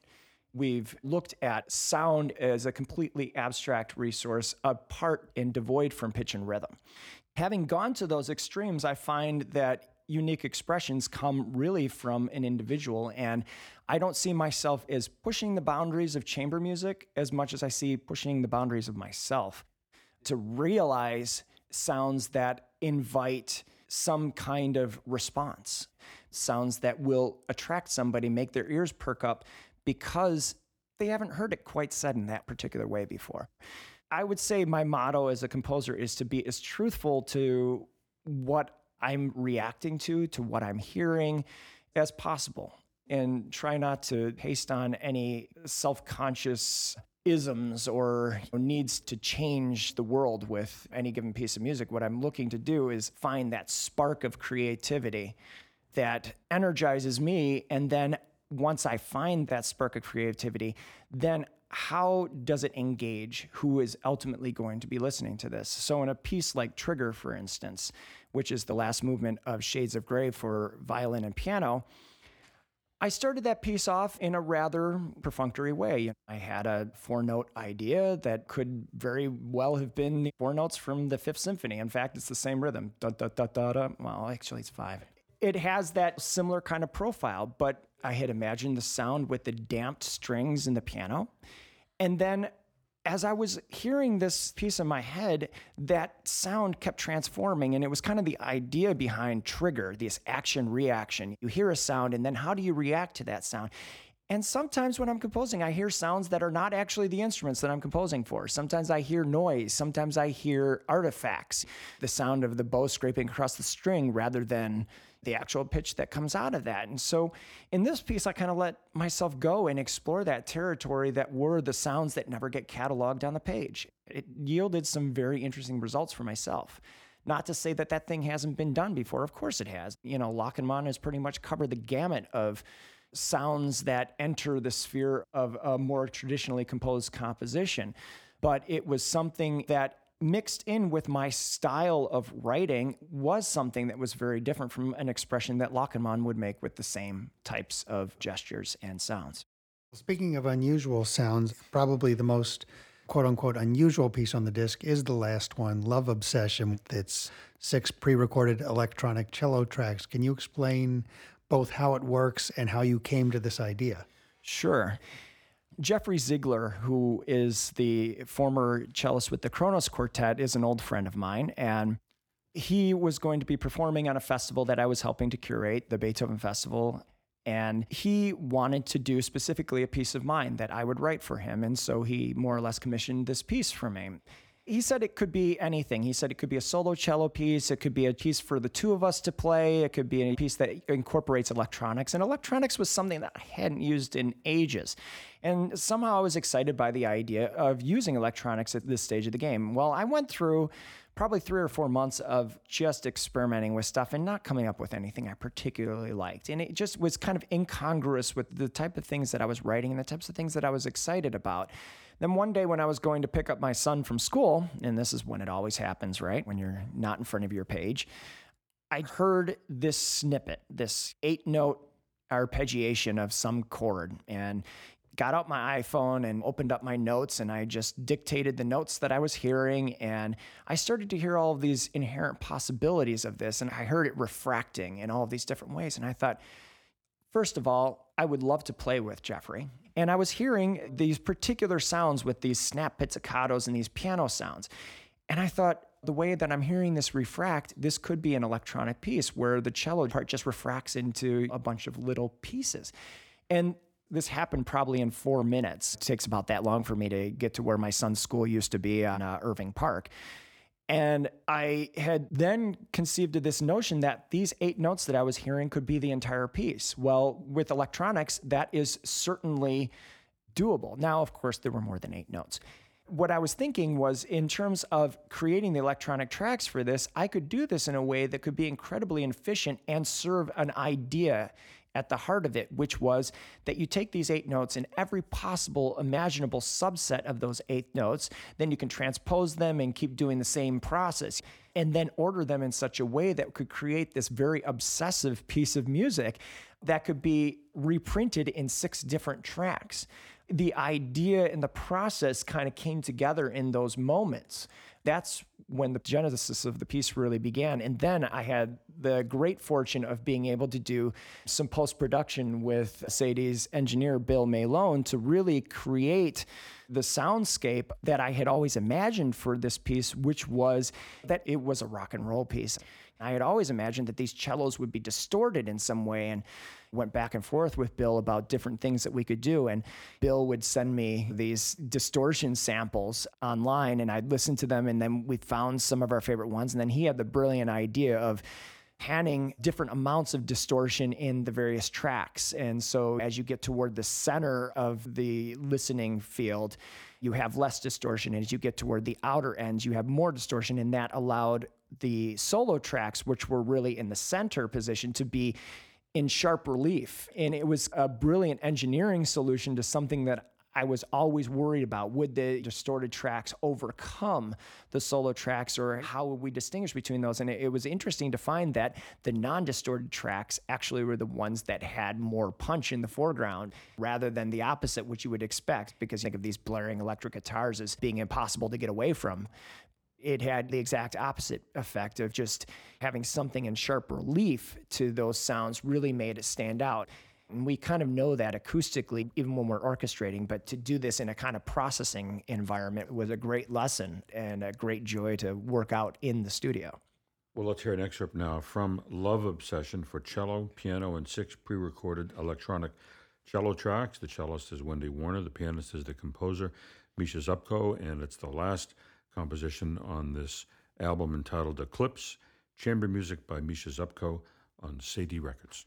[SPEAKER 3] We've looked at sound as a completely abstract resource, apart and devoid from pitch and rhythm. Having gone to those extremes, I find that unique expressions come really from an individual. And I don't see myself as pushing the boundaries of chamber music as much as I see pushing the boundaries of myself to realize sounds that invite some kind of response sounds that will attract somebody, make their ears perk up because they haven't heard it quite said in that particular way before. I would say my motto as a composer is to be as truthful to what I'm reacting to, to what I'm hearing as possible, and try not to paste on any self conscious isms or needs to change the world with any given piece of music. What I'm looking to do is find that spark of creativity that energizes me. And then once I find that spark of creativity, then how does it engage who is ultimately going to be listening to this? So, in a piece like Trigger, for instance, which is the last movement of Shades of Grey for violin and piano, I started that piece off in a rather perfunctory way. I had a four note idea that could very well have been four notes from the Fifth Symphony. In fact, it's the same rhythm. Da, da, da, da, da. Well, actually, it's five it has that similar kind of profile, but I had imagined the sound with the damped strings in the piano. And then as I was hearing this piece in my head, that sound kept transforming. And it was kind of the idea behind trigger, this action reaction. You hear a sound, and then how do you react to that sound? And sometimes when I'm composing, I hear sounds that are not actually the instruments that I'm composing for. Sometimes I hear noise. Sometimes I hear artifacts, the sound of the bow scraping across the string rather than the actual pitch that comes out of that. And so in this piece, I kind of let myself go and explore that territory that were the sounds that never get cataloged on the page. It yielded some very interesting results for myself. Not to say that that thing hasn't been done before. Of course it has. You know, Lachenmann has pretty much covered the gamut of sounds that enter the sphere of a more traditionally composed composition. But it was something that mixed in with my style of writing was something that was very different from an expression that Lachenmann would make with the same types of gestures and sounds.
[SPEAKER 4] Speaking of unusual sounds, probably the most quote unquote unusual piece on the disc is the last one, Love Obsession, with its six pre recorded electronic cello tracks. Can you explain both how it works and how you came to this idea?
[SPEAKER 3] Sure. Jeffrey Zeigler, who is the former cellist with the Kronos Quartet, is an old friend of mine. And he was going to be performing on a festival that I was helping to curate, the Beethoven Festival. And he wanted to do specifically a piece of mine that I would write for him. And so he more or less commissioned this piece for me he said it could be anything. He said it could be a solo cello piece, it could be a piece for the two of us to play, it could be a piece that incorporates electronics. And electronics was something that I hadn't used in ages. And somehow I was excited by the idea of using electronics at this stage of the game. Well, I went through probably three or four months of just experimenting with stuff and not coming up with anything I particularly liked. And it just was kind of incongruous with the type of things that I was writing and the types of things that I was excited about Then one day when I was going to pick up my son from school, and this is when it always happens, right? When you're not in front of your page, I heard this snippet, this eight note arpeggiation of some chord. And got out my iPhone and opened up my notes and I just dictated the notes that I was hearing. And I started to hear all of these inherent possibilities of this. And I heard it refracting in all of these different ways. And I thought, first of all, I would love to play with Jeffrey. And I was hearing these particular sounds with these snap pizzicatos and these piano sounds. And I thought, the way that I'm hearing this refract, this could be an electronic piece where the cello part just refracts into a bunch of little pieces. And this happened probably in four minutes. It takes about that long for me to get to where my son's school used to be on uh, Irving Park. And I had then conceived of this notion that these eight notes that I was hearing could be the entire piece. Well, with electronics, that is certainly doable. Now, of course, there were more than eight notes. What I was thinking was in terms of creating the electronic tracks for this, I could do this in a way that could be incredibly efficient and serve an idea at the heart of it, which was that you take these eight notes and every possible imaginable subset of those eight notes, then you can transpose them and keep doing the same process, and then order them in such a way that could create this very obsessive piece of music that could be reprinted in six different tracks. The idea and the process kind of came together in those moments that's when the genesis of the piece really began. And then I had the great fortune of being able to do some post production with Cedille's engineer, Bill Maylone, to really create the soundscape that I had always imagined for this piece, which was that it was a rock and roll piece. I had always imagined that these cellos would be distorted in some way and went back and forth with Bill about different things that we could do. And Bill would send me these distortion samples online and I'd listen to them. And then we found some of our favorite ones. And then he had the brilliant idea of panning different amounts of distortion in the various tracks. And so as you get toward the center of the listening field, you have less distortion. And as you get toward the outer ends, you have more distortion. And that allowed the solo tracks, which were really in the center position, to be in sharp relief. And it was a brilliant engineering solution to something that I was always worried about. Would the distorted tracks overcome the solo tracks, or how would we distinguish between those? And it, it was interesting to find that the non distorted tracks actually were the ones that had more punch in the foreground rather than the opposite, which you would expect, because you think of these blaring electric guitars as being impossible to get away from it had the exact opposite effect of just having something in sharp relief to those sounds really made it stand out. And we kind of know that acoustically, even when we're orchestrating, but to do this in a kind of processing environment was a great lesson and a great joy to work out in the studio.
[SPEAKER 1] Well, let's hear an excerpt now from Love Obsession for cello, piano, and six pre recorded electronic cello tracks. The cellist is Wendy Warner, the pianist is the composer, Misha Zupko, and it's the last composition on this album entitled Eclipse, chamber music by Misha Zupko on Cedille Records.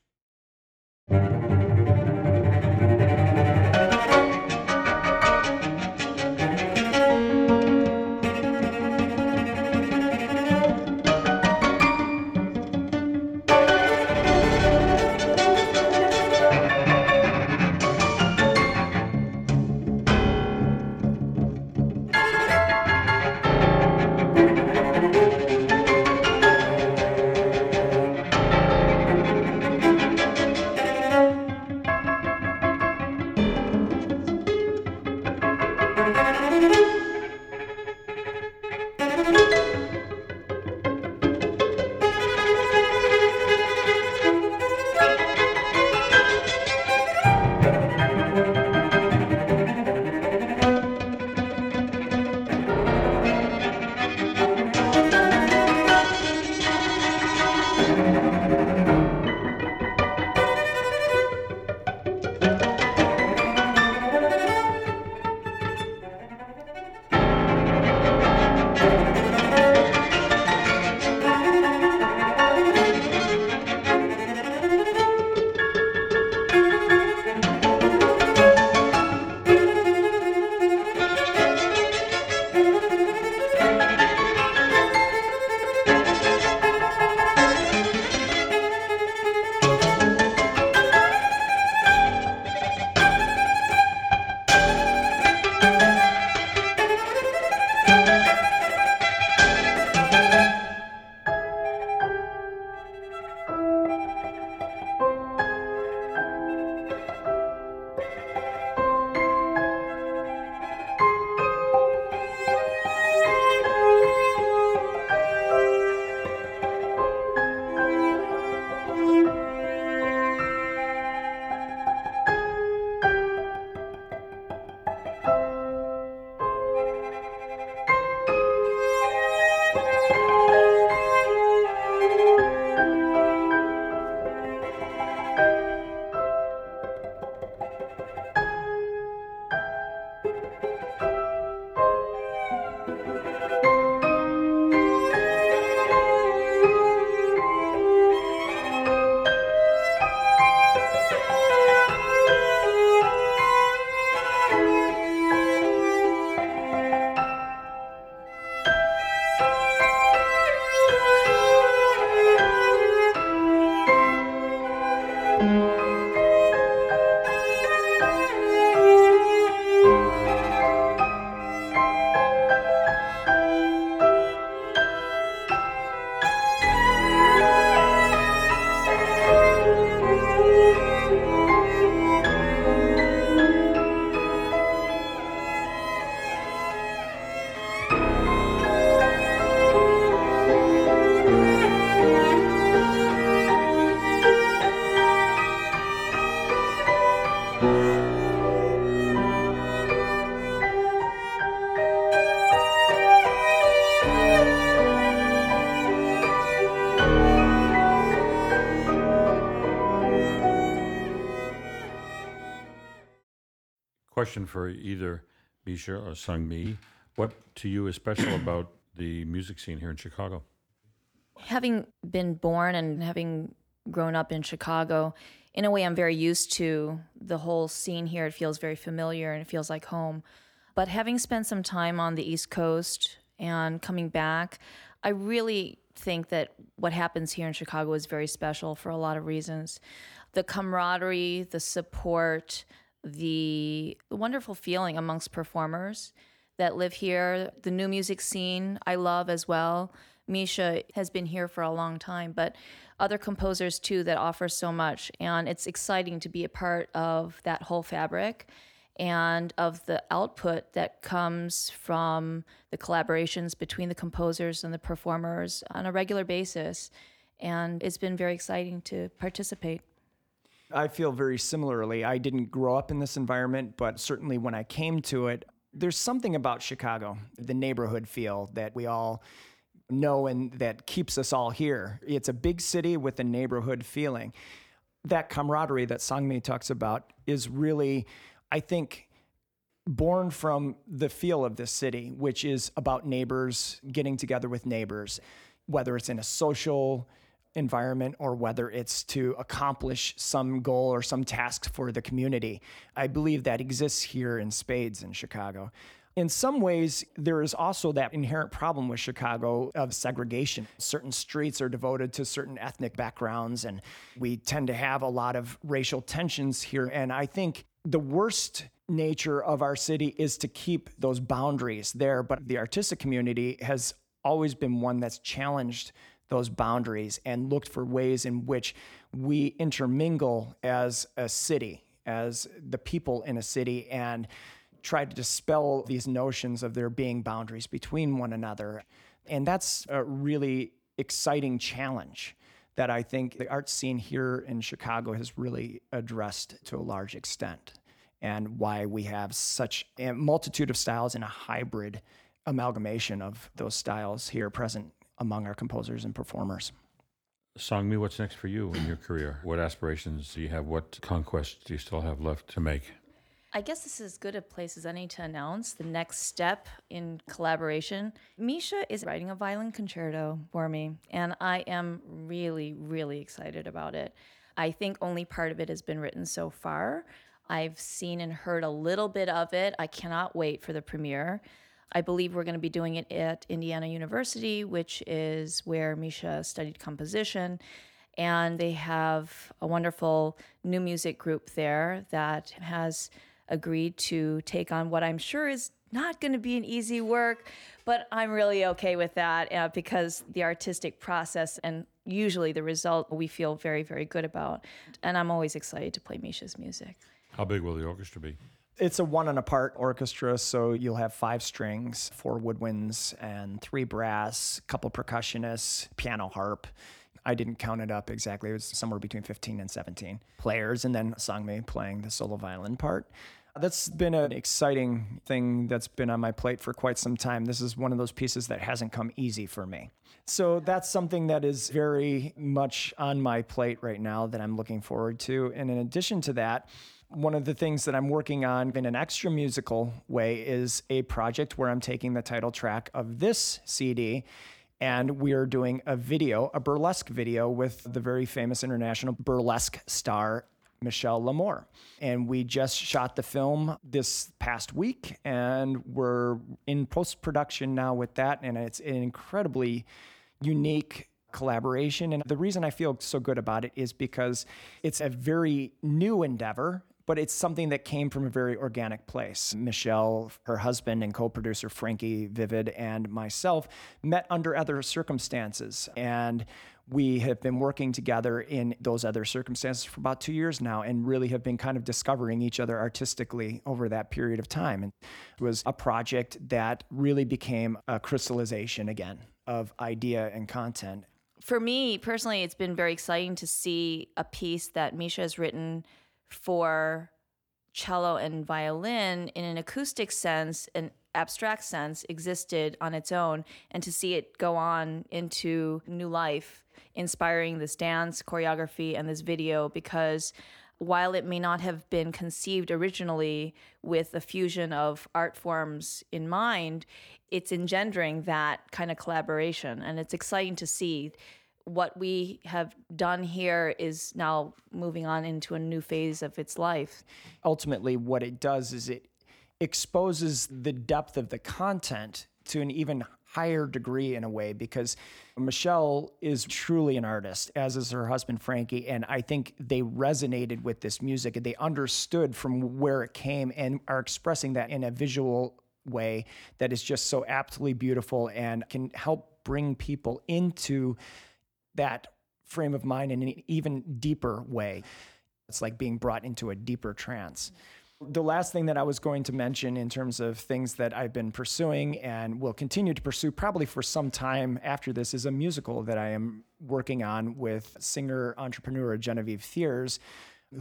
[SPEAKER 1] Question for either Misha or Sangmi. What to you is special about the music scene here in Chicago?
[SPEAKER 2] Having been born and having grown up in Chicago, in a way, I'm very used to the whole scene here. It feels very familiar and it feels like home. But having spent some time on the East Coast and coming back, I really think that what happens here in Chicago is very special for a lot of reasons. The camaraderie, the support, the wonderful feeling amongst performers that live here, the new music scene I love as well. Misha has been here for a long time, but other composers too that offer so much. And it's exciting to be a part of that whole fabric and of the output that comes from the collaborations between the composers and the performers on a regular basis. And it's been very exciting to participate.
[SPEAKER 3] I feel very similarly. I didn't grow up in this environment, but certainly when I came to it, there's something about Chicago, the neighborhood feel that we all know and that keeps us all here. It's a big city with a neighborhood feeling. That camaraderie that Sangmi talks about is really, I think, born from the feel of this city, which is about neighbors getting together with neighbors, whether it's in a social environment or whether it's to accomplish some goal or some task for the community. I believe that exists here in spades in Chicago. In some ways, there is also that inherent problem with Chicago of segregation. Certain streets are devoted to certain ethnic backgrounds, and we tend to have a lot of racial tensions here. And I think the worst nature of our city is to keep those boundaries there. But the artistic community has always been one that's challenged those boundaries and looked for ways in which we intermingle as a city, as the people in a city, and try to dispel these notions of there being boundaries between one another. And that's a really exciting challenge that I think the art scene here in Chicago has really addressed to a large extent, and why we have such a multitude of styles and a hybrid amalgamation of those styles here present among our composers and performers.
[SPEAKER 1] Sangmi, what's next for you in your career? What aspirations do you have? What conquests do you still have left to make?
[SPEAKER 2] I guess this is as good a place as any to announce the next step in collaboration. Misha is writing a violin concerto for me, and I am really, really excited about it. I think only part of it has been written so far. I've seen and heard a little bit of it. I cannot wait for the premiere. I believe we're going to be doing it at Indiana University, which is where Misha studied composition. And they have a wonderful new music group there that has agreed to take on what I'm sure is not going to be an easy work, but I'm really okay with that uh, because the artistic process and usually the result we feel very, very good about. And I'm always excited to play Misha's music.
[SPEAKER 1] How big will the orchestra be?
[SPEAKER 3] It's a one and a part orchestra, so you'll have five strings, four woodwinds, and three brass, a couple percussionists, piano, harp. I didn't count it up exactly. It was somewhere between 15 and 17 players, and then Sangmi playing the solo violin part. That's been an exciting thing that's been on my plate for quite some time. This is one of those pieces that hasn't come easy for me. So that's something that is very much on my plate right now that I'm looking forward to. And in addition to that, One of the things that I'm working on in an extra musical way is a project where I'm taking the title track of this CD and we are doing a video, a burlesque video with the very famous international burlesque star Michelle L'Amour. And we just shot the film this past week and we're in post production now with that. And it's an incredibly unique collaboration. And the reason I feel so good about it is because it's a very new endeavor but it's something that came from a very organic place. Michelle, her husband, and co producer Frankie Vivid, and myself met under other circumstances. And we have been working together in those other circumstances for about two years now and really have been kind of discovering each other artistically over that period of time. And it was a project that really became a crystallization again of idea and content.
[SPEAKER 2] For me personally, it's been very exciting to see a piece that Misha has written for cello and violin in an acoustic sense, an abstract sense, existed on its own, and to see it go on into new life, inspiring this dance, choreography, and this video because while it may not have been conceived originally with a fusion of art forms in mind, it's engendering that kind of collaboration. And it's exciting to see what we have done here is now moving on into a new phase of its life.
[SPEAKER 3] Ultimately, what it does is it exposes the depth of the content to an even higher degree in a way because Michelle is truly an artist, as is her husband Frankie. And I think they resonated with this music and they understood from where it came and are expressing that in a visual way that is just so aptly beautiful and can help bring people into that frame of mind in an even deeper way. It's like being brought into a deeper trance. The last thing that I was going to mention in terms of things that I've been pursuing and will continue to pursue probably for some time after this is a musical that I am working on with singer entrepreneur Genevieve Thiers,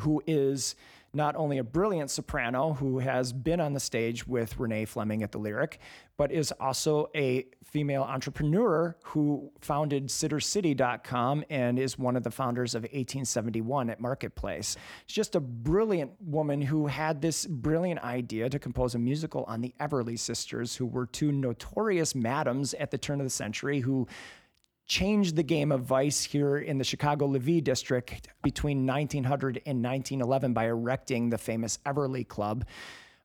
[SPEAKER 3] who is not only a brilliant soprano who has been on the stage with Renee Fleming at the Lyric, but is also a female entrepreneur who founded SitterCity.com and is one of the founders of 1871 at Marketplace. She's just a brilliant woman who had this brilliant idea to compose a musical on the Everleigh sisters, who were two notorious madams at the turn of the century who changed the game of vice here in the Chicago Levee district between 1900 and 1911 by erecting the famous Everleigh Club.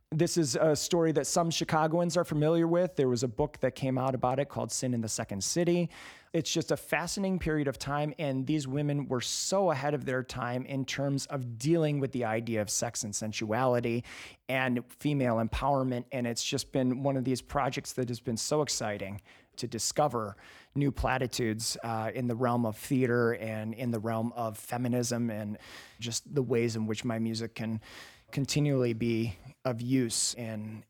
[SPEAKER 3] This is a story that some Chicagoans are familiar with. There was a book that came out about it called Sin in the Second City. It's just a fascinating period of time, and these women were so ahead of their time in terms of dealing with the idea of sex and sensuality and female empowerment. And it's just been one of these projects that has been so exciting to discover new platitudes uh, in the realm of theater and in the realm of feminism and just the ways in which my music can continually be of use in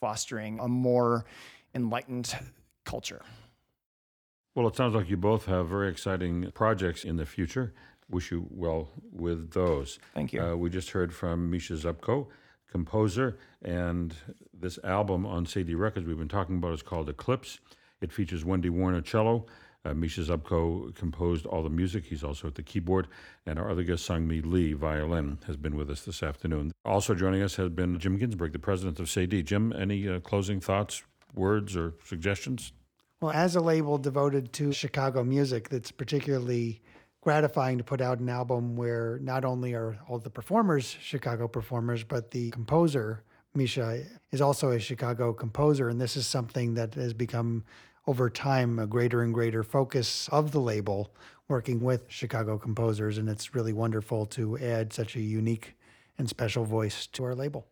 [SPEAKER 3] fostering a more enlightened culture.
[SPEAKER 1] Well, it sounds like you both have very exciting projects in the future. Wish you well with those.
[SPEAKER 3] Thank you.
[SPEAKER 1] Uh, we just heard from Misha Zupko, composer, and this album on Cedille Records we've been talking about is called Eclipse. It features Wendy Warner cello. Uh, Misha Zupko composed all the music. He's also at the keyboard. And our other guest, Sangmi Lee, violin, has been with us this afternoon. Also joining us has been Jim Ginsburg, the president of Cedille. Jim, any uh, closing thoughts, words, or suggestions?
[SPEAKER 4] Well, as a label devoted to Chicago music, that's particularly gratifying to put out an album where not only are all the performers Chicago performers, but the composer, Misha, is also a Chicago composer. And this is something that has become over time a greater and greater focus of the label working with Chicago composers. And it's really wonderful to add such a unique and special voice to our label.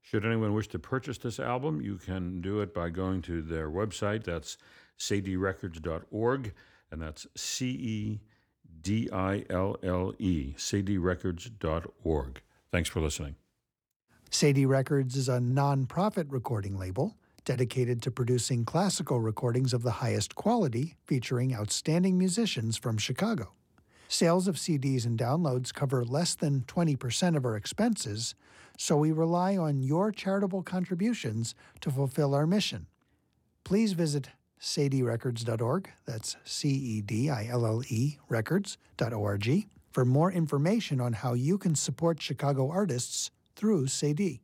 [SPEAKER 1] Should anyone wish to purchase this album, you can do it by going to their website. That's cedillerecords.org, and that's C E D I L L E, cedillerecords.org. Thanks for listening.
[SPEAKER 4] Cedille Records is a nonprofit recording label dedicated to producing classical recordings of the highest quality featuring outstanding musicians from Chicago. Sales of CDs and downloads cover less than 20% of our expenses, so we rely on your charitable contributions to fulfill our mission. Please visit cedillerecords.org, that's C E D I L L E records.org, for more information on how you can support Chicago artists through Cedille.